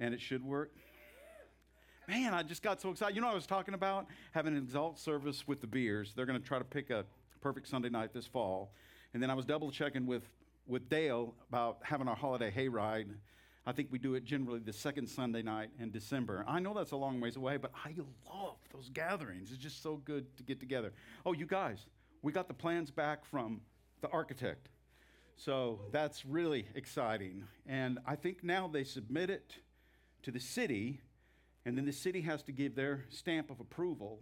and it should work. Man, I just got so excited. You know I was talking about? Having an exalt service with the beers. They're going to try to pick a perfect Sunday night this fall. And then I was double checking with, with Dale about having our holiday hayride. I think we do it generally the second Sunday night in December. I know that's a long ways away, but I love those gatherings. It's just so good to get together. Oh, you guys, we got the plans back from the architect. So that's really exciting. And I think now they submit it to the city, and then the city has to give their stamp of approval.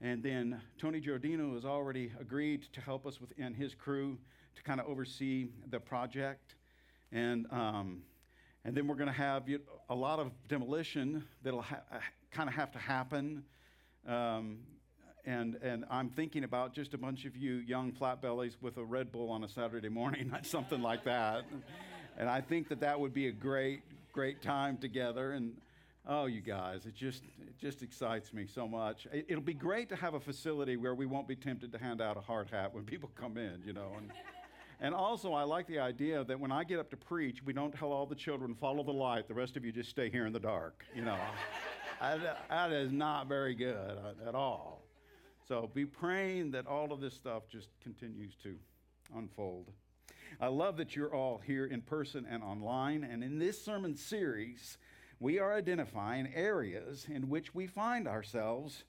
And then Tony Giordino has already agreed to help us with and his crew to kind of oversee the project. And, um, and then we're going to have a lot of demolition that'll ha- kind of have to happen. Um, and, and I'm thinking about just a bunch of you young flat bellies with a Red Bull on a Saturday morning, something like that. and I think that that would be a great, great time together. And oh, you guys, it just, it just excites me so much. It, it'll be great to have a facility where we won't be tempted to hand out a hard hat when people come in, you know. And, and also, I like the idea that when I get up to preach, we don't tell all the children, follow the light, the rest of you just stay here in the dark, you know. that is not very good uh, at all. So be praying that all of this stuff just continues to unfold. I love that you're all here in person and online. And in this sermon series, we are identifying areas in which we find ourselves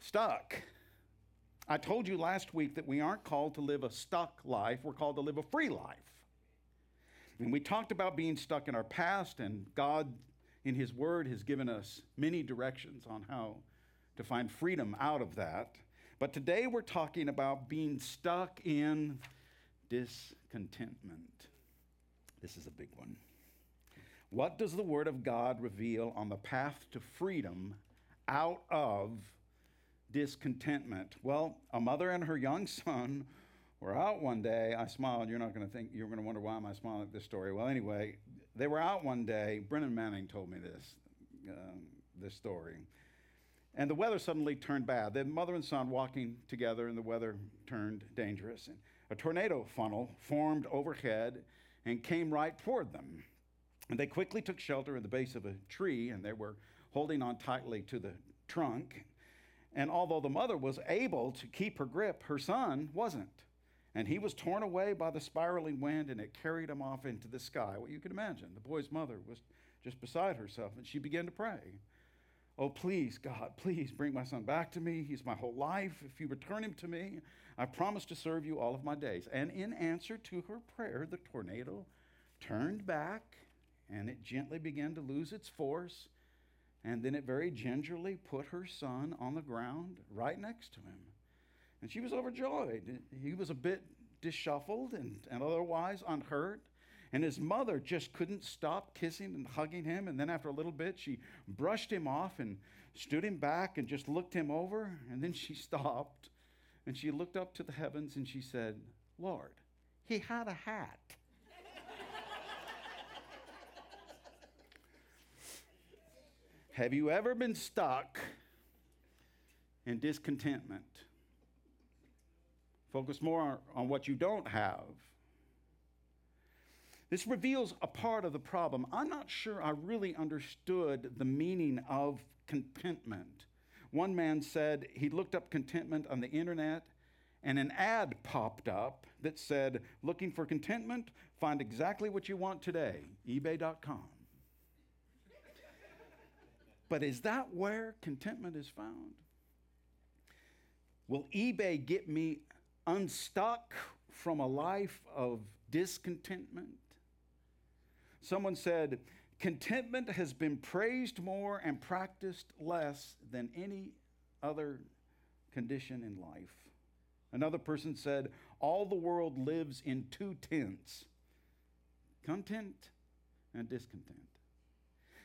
stuck. I told you last week that we aren't called to live a stuck life, we're called to live a free life. And we talked about being stuck in our past, and God, in His Word, has given us many directions on how to find freedom out of that. But today we're talking about being stuck in discontentment. This is a big one. What does the Word of God reveal on the path to freedom out of discontentment? Well, a mother and her young son were out one day. I smiled. You're not going to think, you're going to wonder why am I smiling at this story. Well, anyway, they were out one day. Brennan Manning told me this, um, this story. And the weather suddenly turned bad. The mother and son walking together, and the weather turned dangerous. And a tornado funnel formed overhead and came right toward them. And they quickly took shelter in the base of a tree, and they were holding on tightly to the trunk. And although the mother was able to keep her grip, her son wasn't. And he was torn away by the spiraling wind, and it carried him off into the sky. Well, you can imagine. The boy's mother was just beside herself, and she began to pray. Oh, please, God, please bring my son back to me. He's my whole life. If you return him to me, I promise to serve you all of my days. And in answer to her prayer, the tornado turned back and it gently began to lose its force. And then it very gingerly put her son on the ground right next to him. And she was overjoyed. He was a bit disshuffled and, and otherwise unhurt. And his mother just couldn't stop kissing and hugging him. And then after a little bit, she brushed him off and stood him back and just looked him over. And then she stopped and she looked up to the heavens and she said, Lord, he had a hat. Have you ever been stuck in discontentment? Focus more on what you don't have this reveals a part of the problem. I'm not sure I really understood the meaning of contentment. One man said he looked up contentment on the internet and an ad popped up that said, Looking for contentment? Find exactly what you want today. eBay.com. but is that where contentment is found? Will eBay get me unstuck from a life of discontentment? Someone said, Contentment has been praised more and practiced less than any other condition in life. Another person said, All the world lives in two tents content and discontent.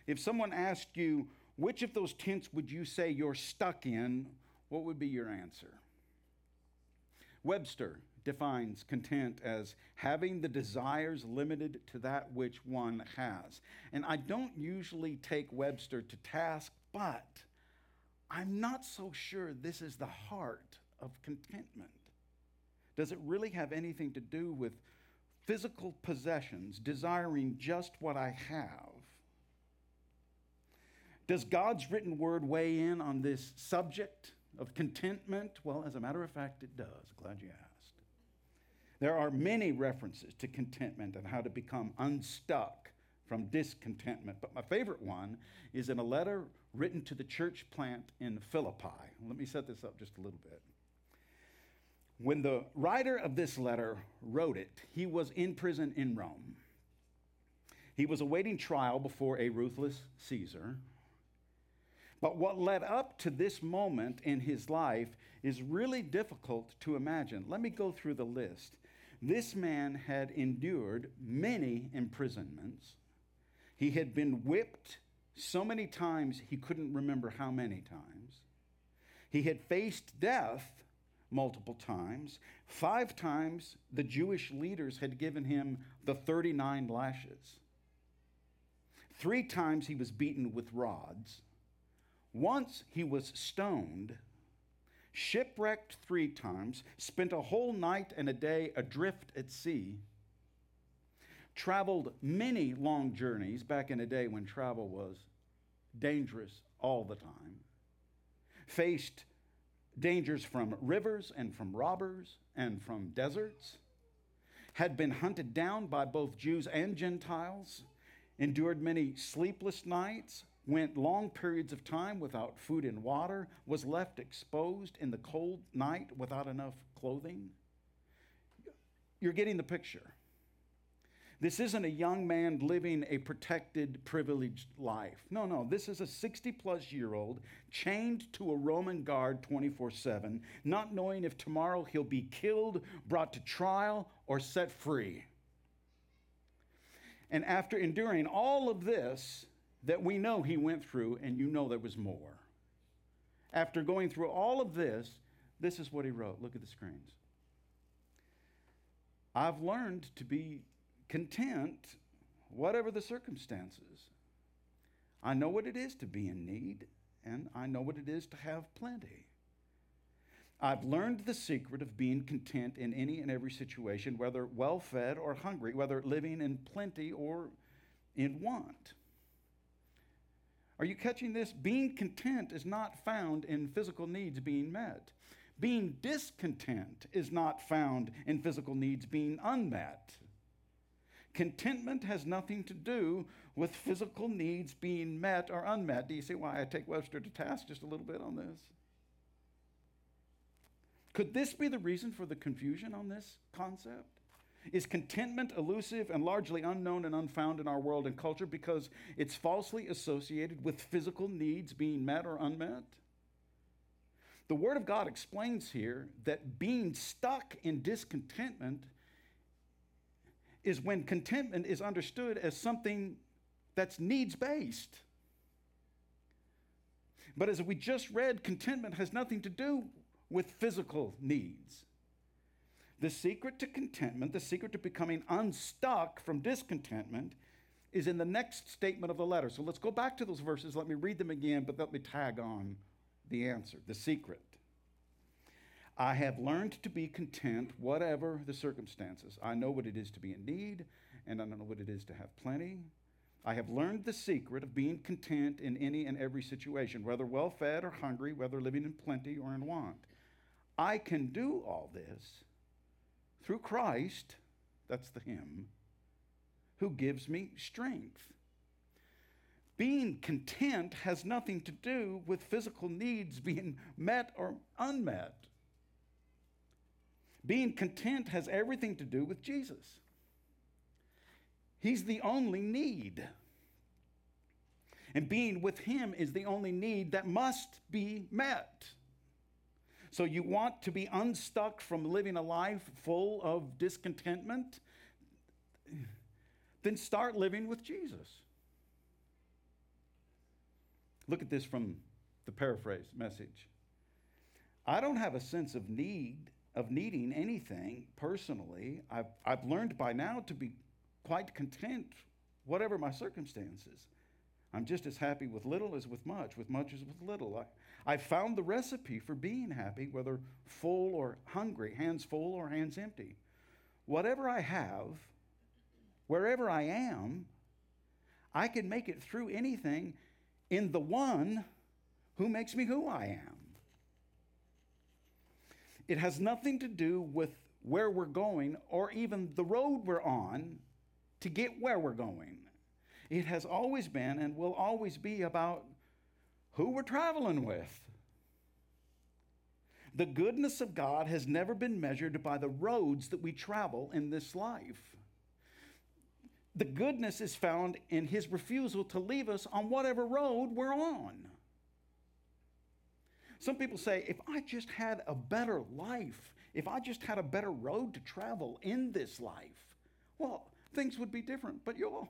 If someone asked you, which of those tents would you say you're stuck in? What would be your answer? Webster defines content as having the desires limited to that which one has. And I don't usually take Webster to task, but I'm not so sure this is the heart of contentment. Does it really have anything to do with physical possessions, desiring just what I have? Does God's written word weigh in on this subject of contentment? Well, as a matter of fact, it does. Glad you asked. There are many references to contentment and how to become unstuck from discontentment. But my favorite one is in a letter written to the church plant in Philippi. Let me set this up just a little bit. When the writer of this letter wrote it, he was in prison in Rome. He was awaiting trial before a ruthless Caesar. But what led up to this moment in his life is really difficult to imagine. Let me go through the list. This man had endured many imprisonments. He had been whipped so many times he couldn't remember how many times. He had faced death multiple times. Five times the Jewish leaders had given him the 39 lashes. Three times he was beaten with rods. Once he was stoned, shipwrecked three times, spent a whole night and a day adrift at sea, traveled many long journeys back in a day when travel was dangerous all the time, faced dangers from rivers and from robbers and from deserts, had been hunted down by both Jews and Gentiles, endured many sleepless nights, went long periods of time without food and water, was left exposed in the cold night without enough clothing. You're getting the picture. This isn't a young man living a protected, privileged life. No, no. This is a 60 plus year old chained to a Roman guard 24 7, not knowing if tomorrow he'll be killed, brought to trial, or set free. And after enduring all of this that we know he went through, and you know there was more, after going through all of this, this is what he wrote. Look at the screens. I've learned to be content, whatever the circumstances. I know what it is to be in need, and I know what it is to have plenty. I've learned the secret of being content in any and every situation, whether well fed or hungry, whether living in plenty or in want. Are you catching this? Being content is not found in physical needs being met. Being discontent is not found in physical needs being unmet. Contentment has nothing to do with physical needs being met or unmet. Do you see why I take Webster to task just a little bit on this? Could this be the reason for the confusion on this concept? Is contentment elusive and largely unknown and unfound in our world and culture because it's falsely associated with physical needs being met or unmet? The Word of God explains here that being stuck in discontentment is when contentment is understood as something that's needs based. But as we just read, contentment has nothing to do with physical needs. The secret to contentment, the secret to becoming unstuck from discontentment, is in the next statement of the letter. So let's go back to those verses. Let me read them again, but let me tag on the answer, the secret. I have learned to be content, whatever the circumstances. I know what it is to be in need, and I know what it is to have plenty. I have learned the secret of being content in any and every situation, whether well fed or hungry, whether living in plenty or in want. I can do all this through Christ, that's the hymn, who gives me strength. Being content has nothing to do with physical needs being met or unmet. Being content has everything to do with Jesus. He's the only need. And being with Him is the only need that must be met. So, you want to be unstuck from living a life full of discontentment? Then start living with Jesus. Look at this from the paraphrase message. I don't have a sense of need of needing anything personally. I've, I've learned by now to be quite content, whatever my circumstances. I'm just as happy with little as with much, with much as with little. I, I found the recipe for being happy, whether full or hungry, hands full or hands empty. Whatever I have, wherever I am, I can make it through anything in the one who makes me who I am. It has nothing to do with where we're going or even the road we're on to get where we're going. It has always been and will always be about who we're traveling with. The goodness of God has never been measured by the roads that we travel in this life. The goodness is found in his refusal to leave us on whatever road we're on. Some people say, if I just had a better life, if I just had a better road to travel in this life, well, things would be different. But y'all,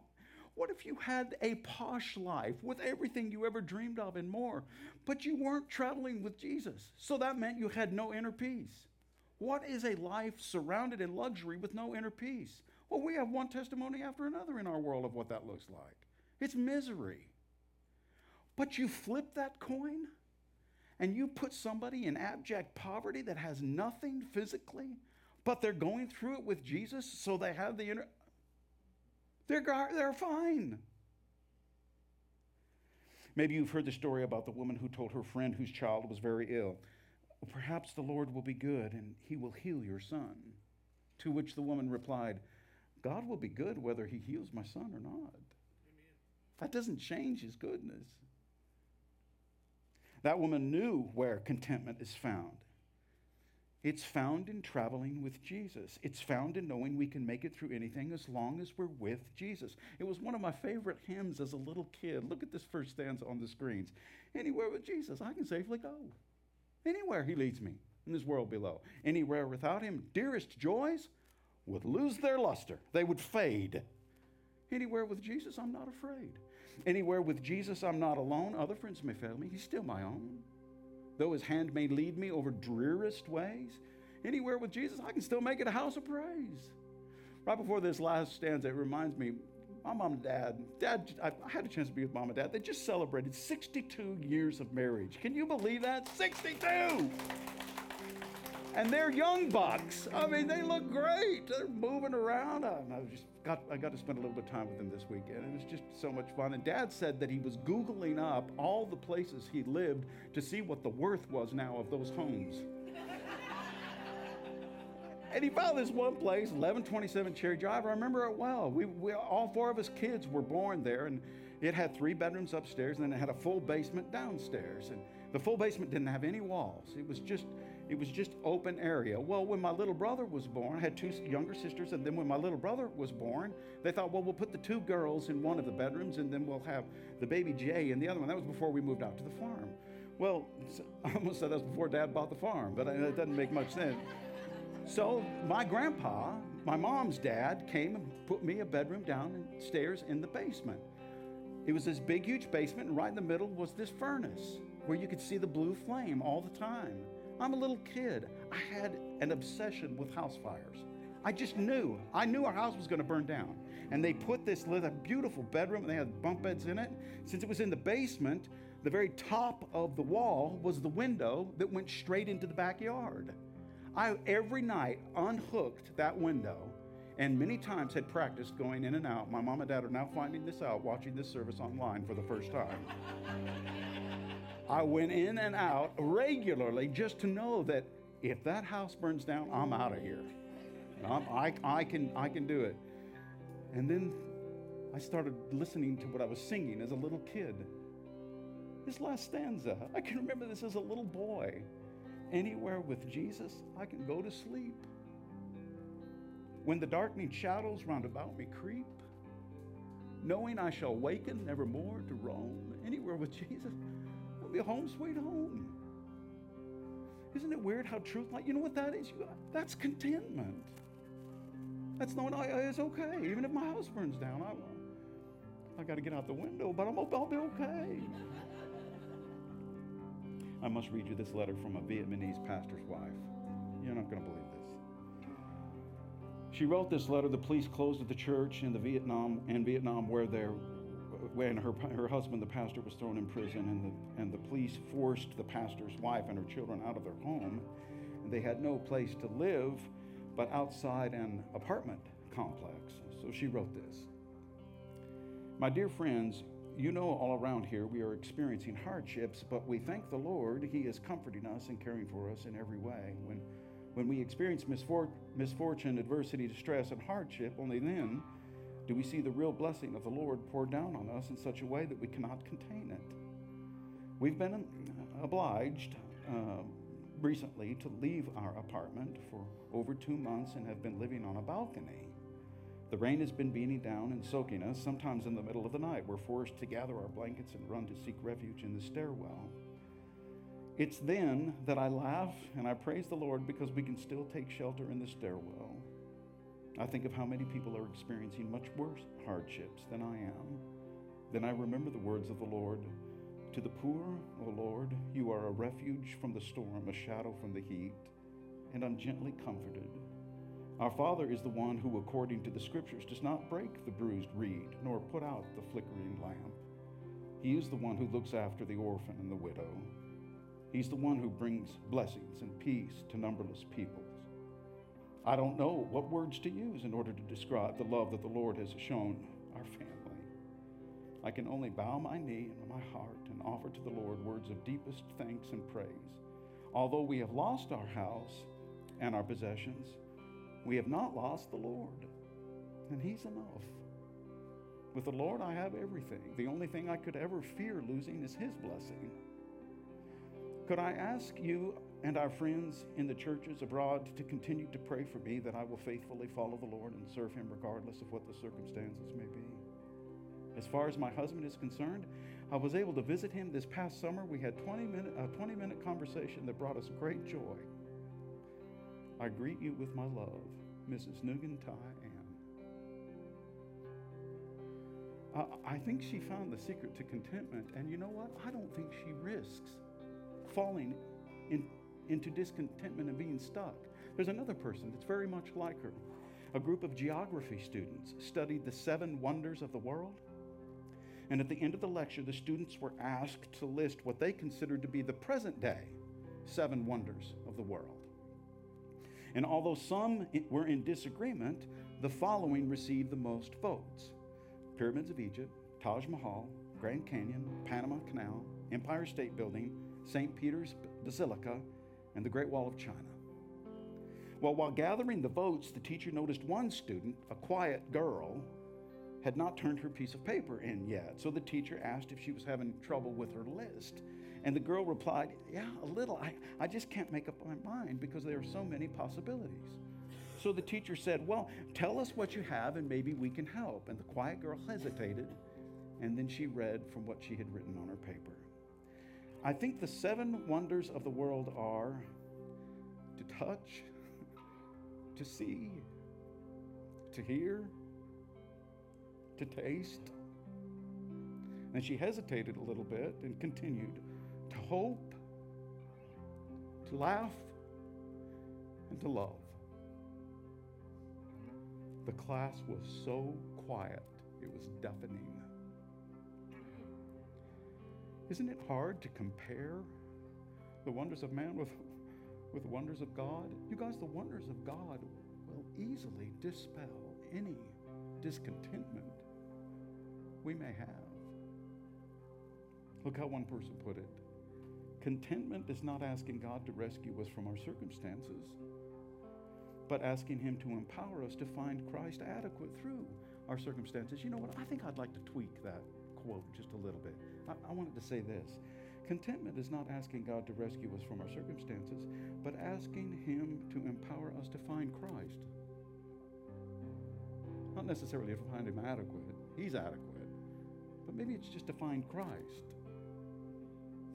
what if you had a posh life with everything you ever dreamed of and more, but you weren't traveling with Jesus? So that meant you had no inner peace. What is a life surrounded in luxury with no inner peace? Well, we have one testimony after another in our world of what that looks like. It's misery. But you flip that coin and you put somebody in abject poverty that has nothing physically, but they're going through it with Jesus, so they have the inner. They're, they're fine. Maybe you've heard the story about the woman who told her friend whose child was very ill, Perhaps the Lord will be good and he will heal your son. To which the woman replied, God will be good whether he heals my son or not. Amen. That doesn't change his goodness. That woman knew where contentment is found. It's found in traveling with Jesus. It's found in knowing we can make it through anything as long as we're with Jesus. It was one of my favorite hymns as a little kid. Look at this first stanza on the screens. Anywhere with Jesus, I can safely go. Anywhere he leads me in this world below. Anywhere without him, dearest joys would lose their luster, they would fade. Anywhere with Jesus, I'm not afraid. Anywhere with Jesus, I'm not alone. Other friends may fail me, He's still my own. Though His hand may lead me over drearest ways, anywhere with Jesus, I can still make it a house of praise. Right before this last stanza, it reminds me my mom and dad, dad, I had a chance to be with mom and dad. They just celebrated 62 years of marriage. Can you believe that? 62! and they're young bucks. I mean, they look great. They're moving around. I, I just got I got to spend a little bit of time with them this weekend. It was just so much fun. And Dad said that he was googling up all the places he lived to see what the worth was now of those homes. and he found this one place, 1127 Cherry Drive. I remember it well. We, we all four of us kids were born there, and it had three bedrooms upstairs, and then it had a full basement downstairs. And the full basement didn't have any walls. It was just it was just open area. Well, when my little brother was born, I had two younger sisters, and then when my little brother was born, they thought, well, we'll put the two girls in one of the bedrooms, and then we'll have the baby Jay in the other one. That was before we moved out to the farm. Well, I almost said that was before Dad bought the farm, but uh, it doesn't make much sense. So my grandpa, my mom's dad, came and put me a bedroom downstairs in the basement. It was this big, huge basement, and right in the middle was this furnace where you could see the blue flame all the time. I'm a little kid. I had an obsession with house fires. I just knew. I knew our house was going to burn down. And they put this little beautiful bedroom, and they had bunk beds in it. Since it was in the basement, the very top of the wall was the window that went straight into the backyard. I every night unhooked that window and many times had practiced going in and out. My mom and dad are now finding this out watching this service online for the first time. I went in and out regularly just to know that if that house burns down, I'm out of here. I, I, can, I can do it. And then I started listening to what I was singing as a little kid. This last stanza, I can remember this as a little boy. Anywhere with Jesus, I can go to sleep. When the darkening shadows round about me creep, knowing I shall waken nevermore to roam anywhere with Jesus, It'll be home sweet home. Isn't it weird how truth, like, you know what that is? You, that's contentment. That's knowing oh, I, it's okay. Even if my house burns down, I, I got to get out the window, but I'm, I'll be okay. I must read you this letter from a Vietnamese pastor's wife. You're not going to believe this. She wrote this letter. The police closed at the church in the Vietnam in Vietnam where there when her, her husband, the pastor, was thrown in prison, and the, and the police forced the pastor's wife and her children out of their home. And they had no place to live but outside an apartment complex. So she wrote this My dear friends, you know, all around here we are experiencing hardships, but we thank the Lord. He is comforting us and caring for us in every way. When, when we experience misfor- misfortune, adversity, distress, and hardship, only then do we see the real blessing of the Lord poured down on us in such a way that we cannot contain it. We've been obliged uh, recently to leave our apartment for over two months and have been living on a balcony. The rain has been beating down and soaking us. Sometimes in the middle of the night, we're forced to gather our blankets and run to seek refuge in the stairwell. It's then that I laugh and I praise the Lord because we can still take shelter in the stairwell. I think of how many people are experiencing much worse hardships than I am. Then I remember the words of the Lord To the poor, O Lord, you are a refuge from the storm, a shadow from the heat, and I'm gently comforted. Our Father is the one who, according to the Scriptures, does not break the bruised reed, nor put out the flickering lamp. He is the one who looks after the orphan and the widow. He's the one who brings blessings and peace to numberless peoples. I don't know what words to use in order to describe the love that the Lord has shown our family. I can only bow my knee and my heart and offer to the Lord words of deepest thanks and praise. Although we have lost our house and our possessions, we have not lost the Lord, and He's enough. With the Lord, I have everything. The only thing I could ever fear losing is His blessing. Could I ask you and our friends in the churches abroad to continue to pray for me that I will faithfully follow the Lord and serve Him regardless of what the circumstances may be? As far as my husband is concerned, I was able to visit him this past summer. We had 20 minute, a 20 minute conversation that brought us great joy. I greet you with my love, Mrs. Nugan Tai Ann. I think she found the secret to contentment, and you know what? I don't think she risks falling in, into discontentment and being stuck. There's another person that's very much like her. A group of geography students studied the seven wonders of the world. And at the end of the lecture, the students were asked to list what they considered to be the present day seven wonders of the world. And although some were in disagreement, the following received the most votes Pyramids of Egypt, Taj Mahal, Grand Canyon, Panama Canal, Empire State Building, St. Peter's Basilica, and the Great Wall of China. Well, while gathering the votes, the teacher noticed one student, a quiet girl, had not turned her piece of paper in yet. So the teacher asked if she was having trouble with her list. And the girl replied, Yeah, a little. I, I just can't make up my mind because there are so many possibilities. So the teacher said, Well, tell us what you have and maybe we can help. And the quiet girl hesitated and then she read from what she had written on her paper. I think the seven wonders of the world are to touch, to see, to hear, to taste. And she hesitated a little bit and continued to hope, to laugh, and to love. The class was so quiet, it was deafening. Isn't it hard to compare the wonders of man with, with the wonders of God? You guys, the wonders of God will easily dispel any discontentment we may have. Look how one person put it Contentment is not asking God to rescue us from our circumstances, but asking Him to empower us to find Christ adequate through our circumstances. You know what? I think I'd like to tweak that quote just a little bit. I, wanted to say this Contentment is not asking God to rescue us from our circumstances, but asking Him to empower us to find Christ. Not necessarily to find Him adequate, He's adequate, but maybe it's just to find Christ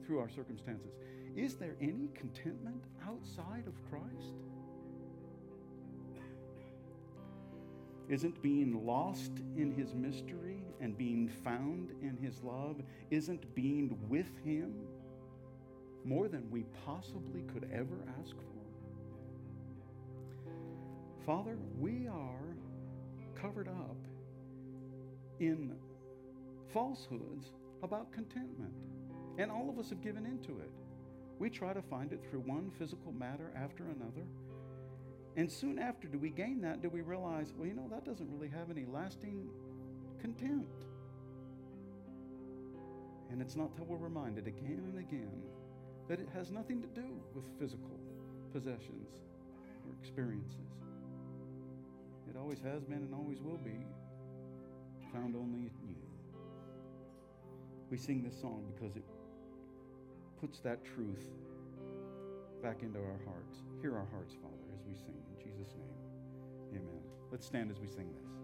through our circumstances. Is there any contentment outside of Christ? Isn't being lost in his mystery and being found in his love, isn't being with him more than we possibly could ever ask for? Father, we are covered up in falsehoods about contentment. And all of us have given into it. We try to find it through one physical matter after another. And soon after, do we gain that? Do we realize, well, you know, that doesn't really have any lasting content? And it's not till we're reminded again and again that it has nothing to do with physical possessions or experiences. It always has been and always will be found only in you. We sing this song because it puts that truth back into our hearts. Hear our hearts, Father, as we sing. In Jesus' name, amen. Let's stand as we sing this.